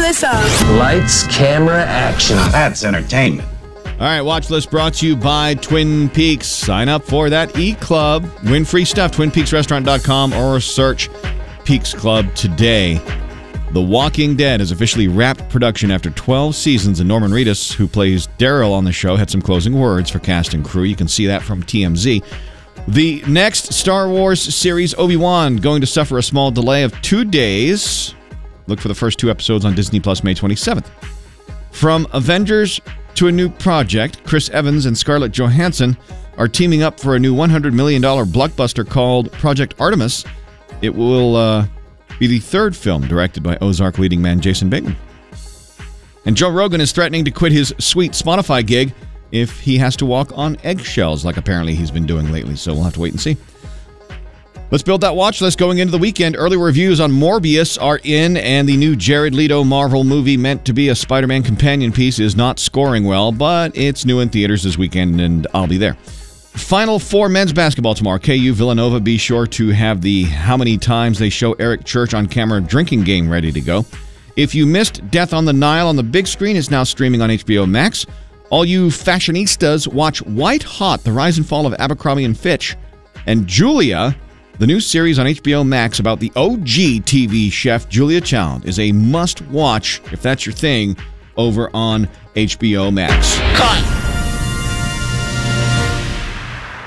list of Lights, camera, action. That's entertainment. All right, watch list brought to you by Twin Peaks. Sign up for that e club. Win free stuff, twinpeaksrestaurant.com or search Peaks Club today. The Walking Dead has officially wrapped production after 12 seasons, and Norman Reedus, who plays Daryl on the show, had some closing words for cast and crew. You can see that from TMZ. The next Star Wars series, Obi Wan, going to suffer a small delay of two days. Look for the first two episodes on Disney Plus May 27th. From Avengers to a new project, Chris Evans and Scarlett Johansson are teaming up for a new $100 million blockbuster called Project Artemis. It will uh, be the third film directed by Ozark leading man Jason Bateman. And Joe Rogan is threatening to quit his sweet Spotify gig if he has to walk on eggshells, like apparently he's been doing lately. So we'll have to wait and see. Let's build that watch list going into the weekend. Early reviews on Morbius are in, and the new Jared Leto Marvel movie, meant to be a Spider Man companion piece, is not scoring well, but it's new in theaters this weekend, and I'll be there. Final four men's basketball tomorrow. KU Villanova. Be sure to have the how many times they show Eric Church on camera drinking game ready to go. If you missed Death on the Nile on the big screen, it's now streaming on HBO Max. All you fashionistas, watch White Hot: The Rise and Fall of Abercrombie and Fitch, and Julia. The new series on HBO Max about the OG TV chef Julia Child is a must watch if that's your thing over on HBO Max. Cut.